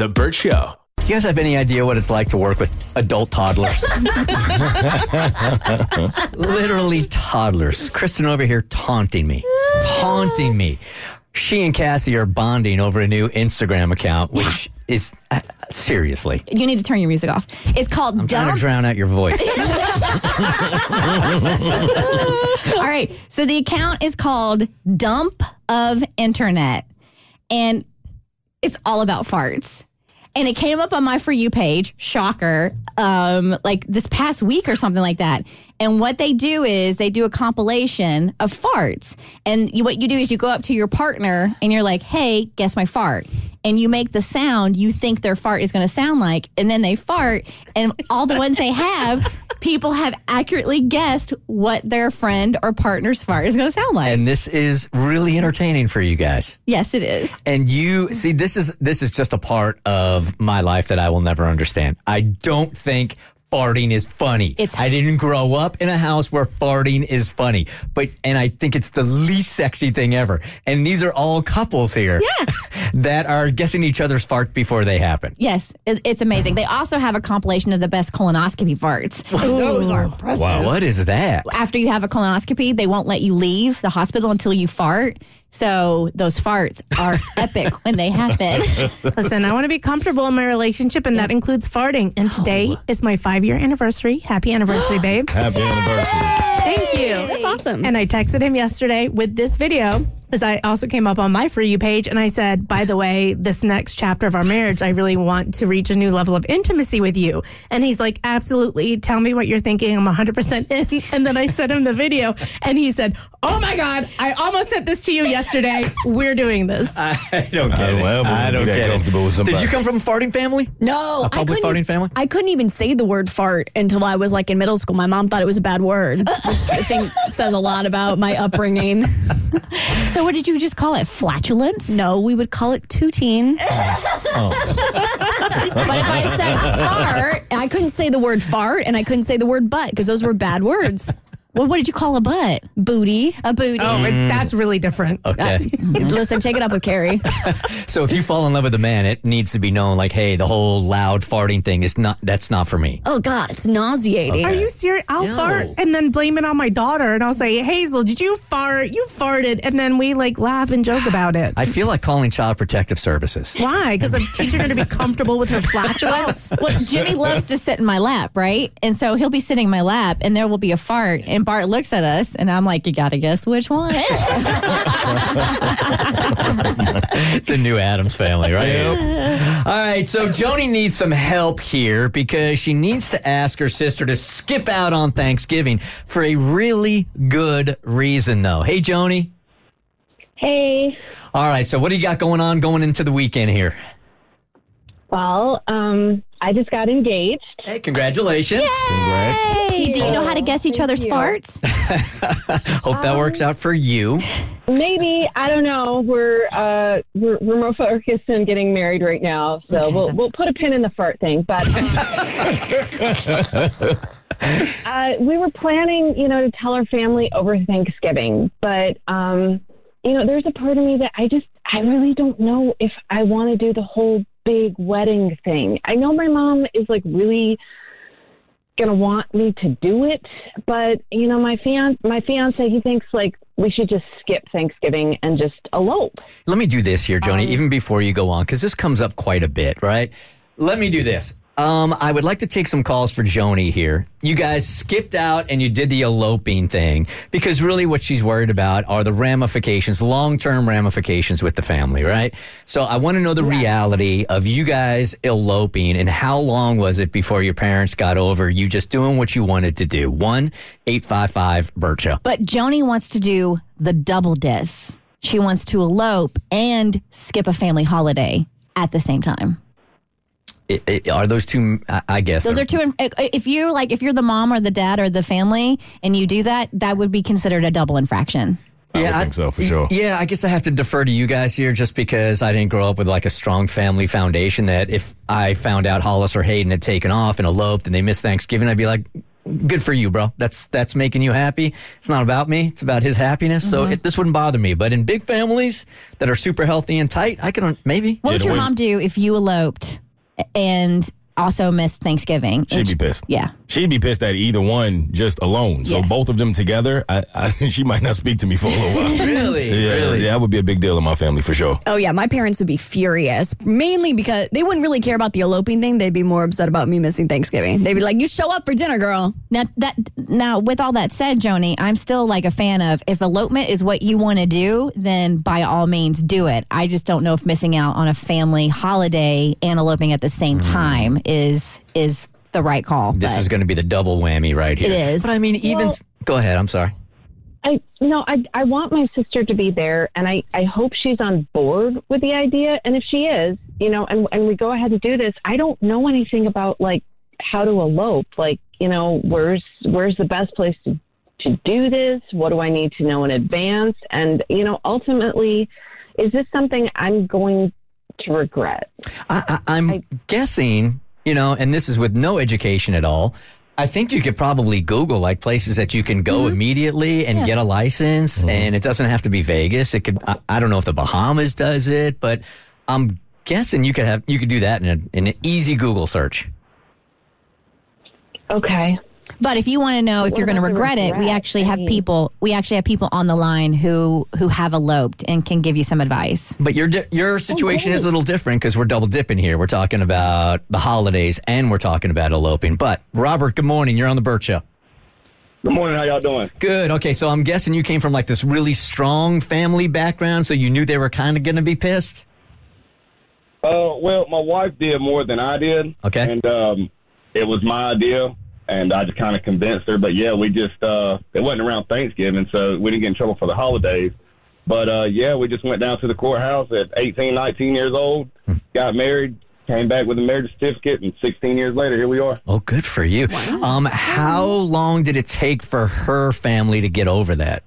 The Burt Show. Do you guys have any idea what it's like to work with adult toddlers? Literally toddlers. Kristin over here taunting me. Taunting me. She and Cassie are bonding over a new Instagram account, which is uh, seriously. You need to turn your music off. It's called Dump. I'm trying Dump. to drown out your voice. All right. So the account is called Dump of Internet. And it's all about farts. And it came up on my For You page, shocker, um, like this past week or something like that. And what they do is they do a compilation of farts. And you, what you do is you go up to your partner and you're like, hey, guess my fart. And you make the sound you think their fart is going to sound like. And then they fart. And all the ones they have, people have accurately guessed what their friend or partner's fart is going to sound like. and this is really entertaining for you guys. yes, it is. And you see, this is this is just a part of my life that I will never understand. I don't think farting is funny. It's- I didn't grow up in a house where farting is funny, but and I think it's the least sexy thing ever. And these are all couples here, Yeah. that are guessing each other's fart before they happen. Yes, it, it's amazing. They also have a compilation of the best colonoscopy farts. Those are impressive. Wow, what is that? After you have a colonoscopy, they won't let you leave the hospital until you fart. So those farts are epic when they happen. Listen, I want to be comfortable in my relationship, and that includes farting. And today is my five year anniversary. Happy anniversary, babe. Happy anniversary. Thank you. That's awesome. And I texted him yesterday with this video because I also came up on my For You page and I said, by the way, this next chapter of our marriage, I really want to reach a new level of intimacy with you. And he's like, absolutely. Tell me what you're thinking. I'm 100% in. And then I sent him the video and he said, oh my God, I almost sent this to you yesterday. We're doing this. I don't get I don't it. ever I don't get comfortable it. with Did you come from a farting family? No, I public couldn't. farting family? I couldn't even say the word fart until I was like in middle school. My mom thought it was a bad word, which I think says a lot about my upbringing. so what did you just call it? Flatulence? No, we would call it tooting. but if I said fart, I couldn't say the word fart and I couldn't say the word butt because those were bad words. Well, what did you call a butt? Booty. A booty. Oh, mm. that's really different. Okay. Uh, listen, take it up with Carrie. so if you fall in love with a man, it needs to be known like, hey, the whole loud farting thing is not that's not for me. Oh God, it's nauseating. Are you serious? I'll No. fart and then blame it on my daughter, and I'll say, "Hazel, did you fart? You farted," and then we like laugh and joke about it. I feel like calling Child Protective Services. Why? Because I'm teaching her to be comfortable with her flatulence. Well, Jimmy loves to sit in my lap, right? And so he'll be sitting in my lap, and there will be a fart, and Bart looks at us, and I'm like, "You gotta guess which one." the new Addams family, right? All right, so Joni needs some help here because she needs to ask her sister to skip out on Thanksgiving for a really good reason, though. Hey, Joni. Hey. All right, so what do you got going on going into the weekend here? Well, um, I just got engaged. Hey, congratulations. hey, do you know how to guess each Thank other's you. farts? Hope that works out for you. Maybe I don't know. We're uh, we're, we're more focused on getting married right now, so Okay, we'll that's- we'll put a pin in the fart thing. But uh, we were planning, you know, to tell our family over Thanksgiving, but um, you know, there's a part of me that I just I really don't know if I want to do the whole big wedding thing. I know my mom is like really gonna want me to do it, but you know, my fiance, my fiance, he thinks like we should just skip Thanksgiving and just elope. Let me do this here, Joni, um, even before you go on, because this comes up quite a bit, right? Let me do this. Um, I would like to take some calls for Joni here. You guys skipped out and you did the eloping thing because really what she's worried about are the ramifications, long term ramifications with the family, right? So I want to know the reality of you guys eloping and how long was it before your parents got over you just doing what you wanted to do? 1 855 Bircha. But Joni wants to do the double dis. She wants to elope and skip a family holiday at the same time. I- I- Are those two, I- I guess. Those are two. If you like, if you're the mom or the dad or the family, and you do that, that would be considered a double infraction. I would think so for sure. Yeah, I guess I have to defer to you guys here just because I didn't grow up with like a strong family foundation that if I found out Hollis or Hayden had taken off and eloped and they missed Thanksgiving, I'd be like, good for you, bro. That's that's making you happy. It's not about me. It's about his happiness. So Mm-hmm. it, this wouldn't bother me. But in big families that are super healthy and tight, I can maybe. What would your mom do if you eloped and also missed Thanksgiving? She'd be pissed. Yeah. She'd be pissed at either one just alone. So Yeah. both of them together, I, I, she might not speak to me for a little while. Really, Yeah, really. yeah, that would be a big deal in my family for sure. Oh yeah, my parents would be furious. Mainly because they wouldn't really care about the eloping thing. They'd be more upset about me missing Thanksgiving. They'd be like, "You show up for dinner, girl." Now that now with all that said, Joni, I'm still like a fan of if elopement is what you want to do, then by all means do it. I just don't know if missing out on a family holiday and eloping at the same mm. time is is the right call. This is going to be the double whammy right here. It is. But I mean, even Well- go ahead. I'm sorry. I no, I I want my sister to be there, and I I hope she's on board with the idea. And if she is, you know, and and we go ahead and do this, I don't know anything about like how to elope. Like, you know, where's where's the best place to to do this? What do I need to know in advance? And you know, ultimately, is this something I'm going to regret? I, I, I'm guessing, you know, and this is with no education at all. I think you could probably Google like places that you can go mm-hmm. immediately and get a license, mm-hmm. and it doesn't have to be Vegas. It could. I, I don't know if the Bahamas does it, but I'm guessing you could have you could do that in, a, in an easy Google search. Okay. But if you want to know if What you're going to about the regret it, we actually I have mean- people. We actually have people on the line who who have eloped and can give you some advice. But your your situation is a little different because we're double dipping here. We're talking about the holidays and we're talking about eloping. But Robert, good morning. You're on the Burt Show. Good morning. How y'all doing? Good. Okay, so I'm guessing you came from like this really strong family background, so you knew they were kind of going to be pissed. Uh, well, my wife did more than I did. Okay. And um, it was my idea, and I just kind of convinced her. But yeah, we just uh, it wasn't around Thanksgiving, so we didn't get in trouble for the holidays. But uh, yeah, we just went down to the courthouse at 18, 19 years old, got married, came back with a marriage certificate, and 16 years later, here we are. Oh, good for you. Um, how long did it take for her family to get over that?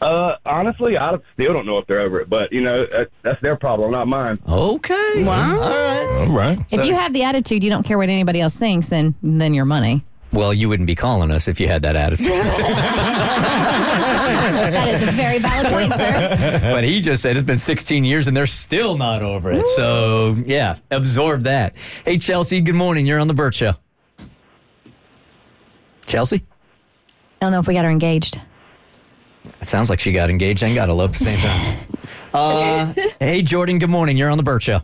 Uh, honestly, I still don't know if they're over it, but you know that, that's their problem, not mine. Okay. Wow. All right. All right. If you have the attitude, you don't care what anybody else thinks, then then your money. Well, you wouldn't be calling us if you had that attitude. That is a very valid point, sir. but he just said it's been 16 years and they're still not over it. So, yeah, absorb that. Hey, Chelsea, good morning. You're on the Burt Show. Chelsea? I don't know if we got her engaged. It sounds like she got engaged and got eloped at the same time. Uh, hey, Jordan, good morning. You're on the Burt Show.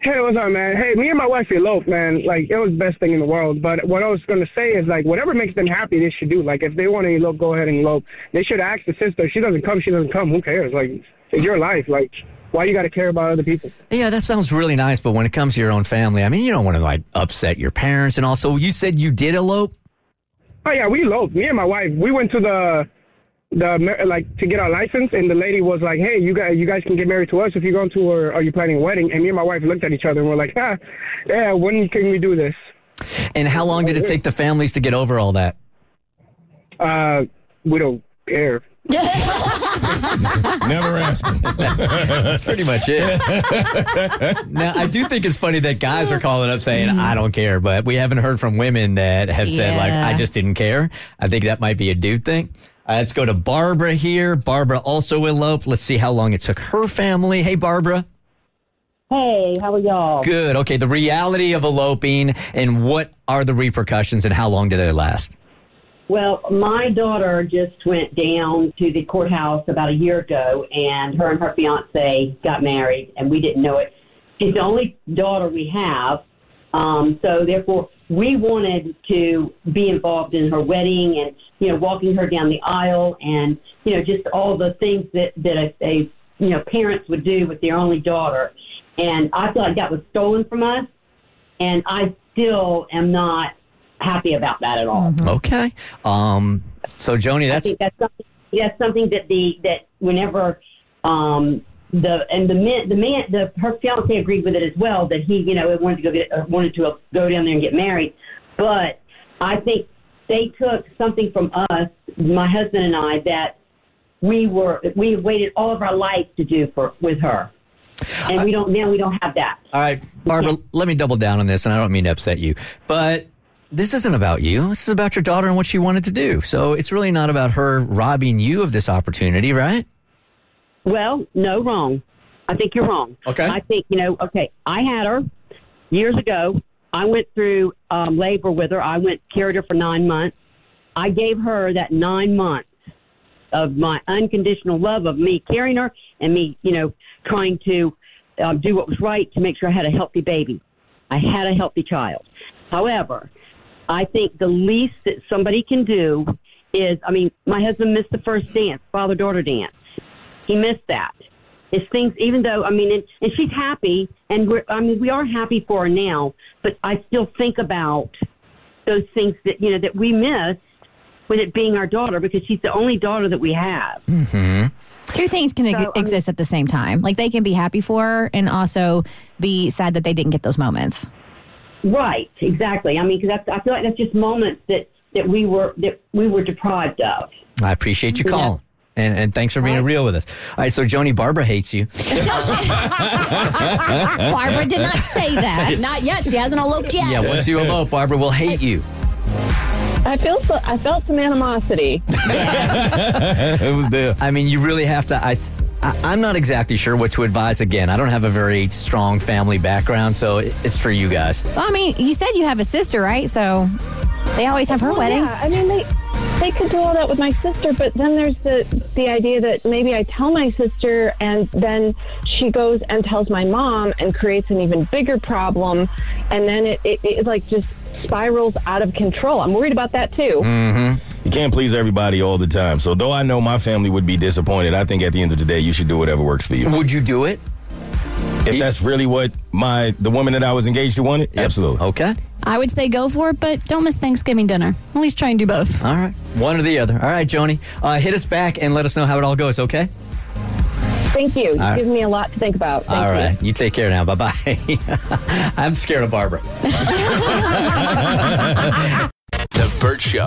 Hey, what's up, man? Hey, me and my wife eloped, man. Like, it was the best thing in the world. But what I was going to say is, like, whatever makes them happy, they should do. Like, if they want to elope, go ahead and elope. They should ask the sister. If she doesn't come, she doesn't come. Who cares? Like, it's your life. Like, why you got to care about other people? Yeah, that sounds really nice, but when it comes to your own family, I mean, you don't want to like upset your parents. And also, you said you did elope. Oh, yeah, we eloped. Me and my wife, we went to the, the like, to get our license. And the lady was like, hey, you guys, you guys can get married to us if you're going to, or are you planning a wedding? And me and my wife looked at each other and we're like, ah, yeah, when can we do this? And how long did it take the families to get over all that? Uh, we don't care. Never asked him. That's pretty much it. now, I do think it's funny that guys are calling up saying, I don't care, but we haven't heard from women that have said, like, I just didn't care. I think that might be a dude thing. Uh, let's go to Barbara here. Barbara also eloped. Let's see how long it took her family. Hey, Barbara. Hey, how are y'all? Good. Okay, the reality of eloping and what are the repercussions and how long do they last? Well, my daughter just went down to the courthouse about a year ago, and her and her fiance got married, and we didn't know it. She's the only daughter we have, um, so therefore we wanted to be involved in her wedding and you know walking her down the aisle and you know just all the things that that a, a you know parents would do with their only daughter, and I feel like that was stolen from us, and I still am not happy about that at all. Okay. Um, so, Joni, I that's think that's something. That's something that the that whenever um, the and the man the man the her fiance agreed with it as well that he you know wanted to go get uh, wanted to uh, go down there and get married, but I think they took something from us, my husband and I, that we were we waited all of our life to do for with her, and we don't now we don't have that. All right, Barbara, let me double down on this, and I don't mean to upset you, but this isn't about you. This is about your daughter and what she wanted to do. So it's really not about her robbing you of this opportunity, right? Well, no, wrong. I think you're wrong. Okay. I think, you know, okay, I had her years ago. I went through um, labor with her. I went, carried her for nine months. I gave her that nine months of my unconditional love of me carrying her and me, you know, trying to um, do what was right to make sure I had a healthy baby. I had a healthy child. However, I think the least that somebody can do is, I mean, my husband missed the first dance, father daughter dance. He missed that. It's things, even though, I mean, and, and she's happy, and we're, I mean, we are happy for her now, but I still think about those things that, you know, that we missed with it being our daughter because she's the only daughter that we have. Mm-hmm. Two things can So, I mean- exist at the same time. Like they can be happy for her and also be sad that they didn't get those moments. Right, exactly. I mean, because I feel like that's just moments that, that we were that we were deprived of. I appreciate you calling. And, and thanks for being real with us. All right, so Joni, Barbara hates you. Barbara did not say that. Not yet. She hasn't eloped yet. Yeah, once you elope, Barbara will hate you. I feel so, I felt some animosity. it was there. I mean, you really have to. I, I, I'm not exactly sure what to advise. Again, I don't have a very strong family background, so it- it's for you guys. Well, I mean, you said you have a sister, right? So they always have her Well, wedding. Yeah, I mean they they could do all that with my sister, but then there's the the idea that maybe I tell my sister and then she goes and tells my mom and creates an even bigger problem, and then it, it, it like just spirals out of control. I'm worried about that too. Mm-hmm. You can't please everybody all the time. So though I know my family would be disappointed, I think at the end of the day you should do whatever works for you. Would you do it? If that's really what my the woman that I was engaged to wanted, absolutely. Okay. I would say go for it, but don't miss Thanksgiving dinner. At least try and do both. All right. One or the other. All right, Joni. Uh, hit us back and let us know how it all goes, okay? Thank you. You right. give me a lot to think about. Thank all you. right. You take care now. Bye bye. I'm scared of Barbara. The Burt Show.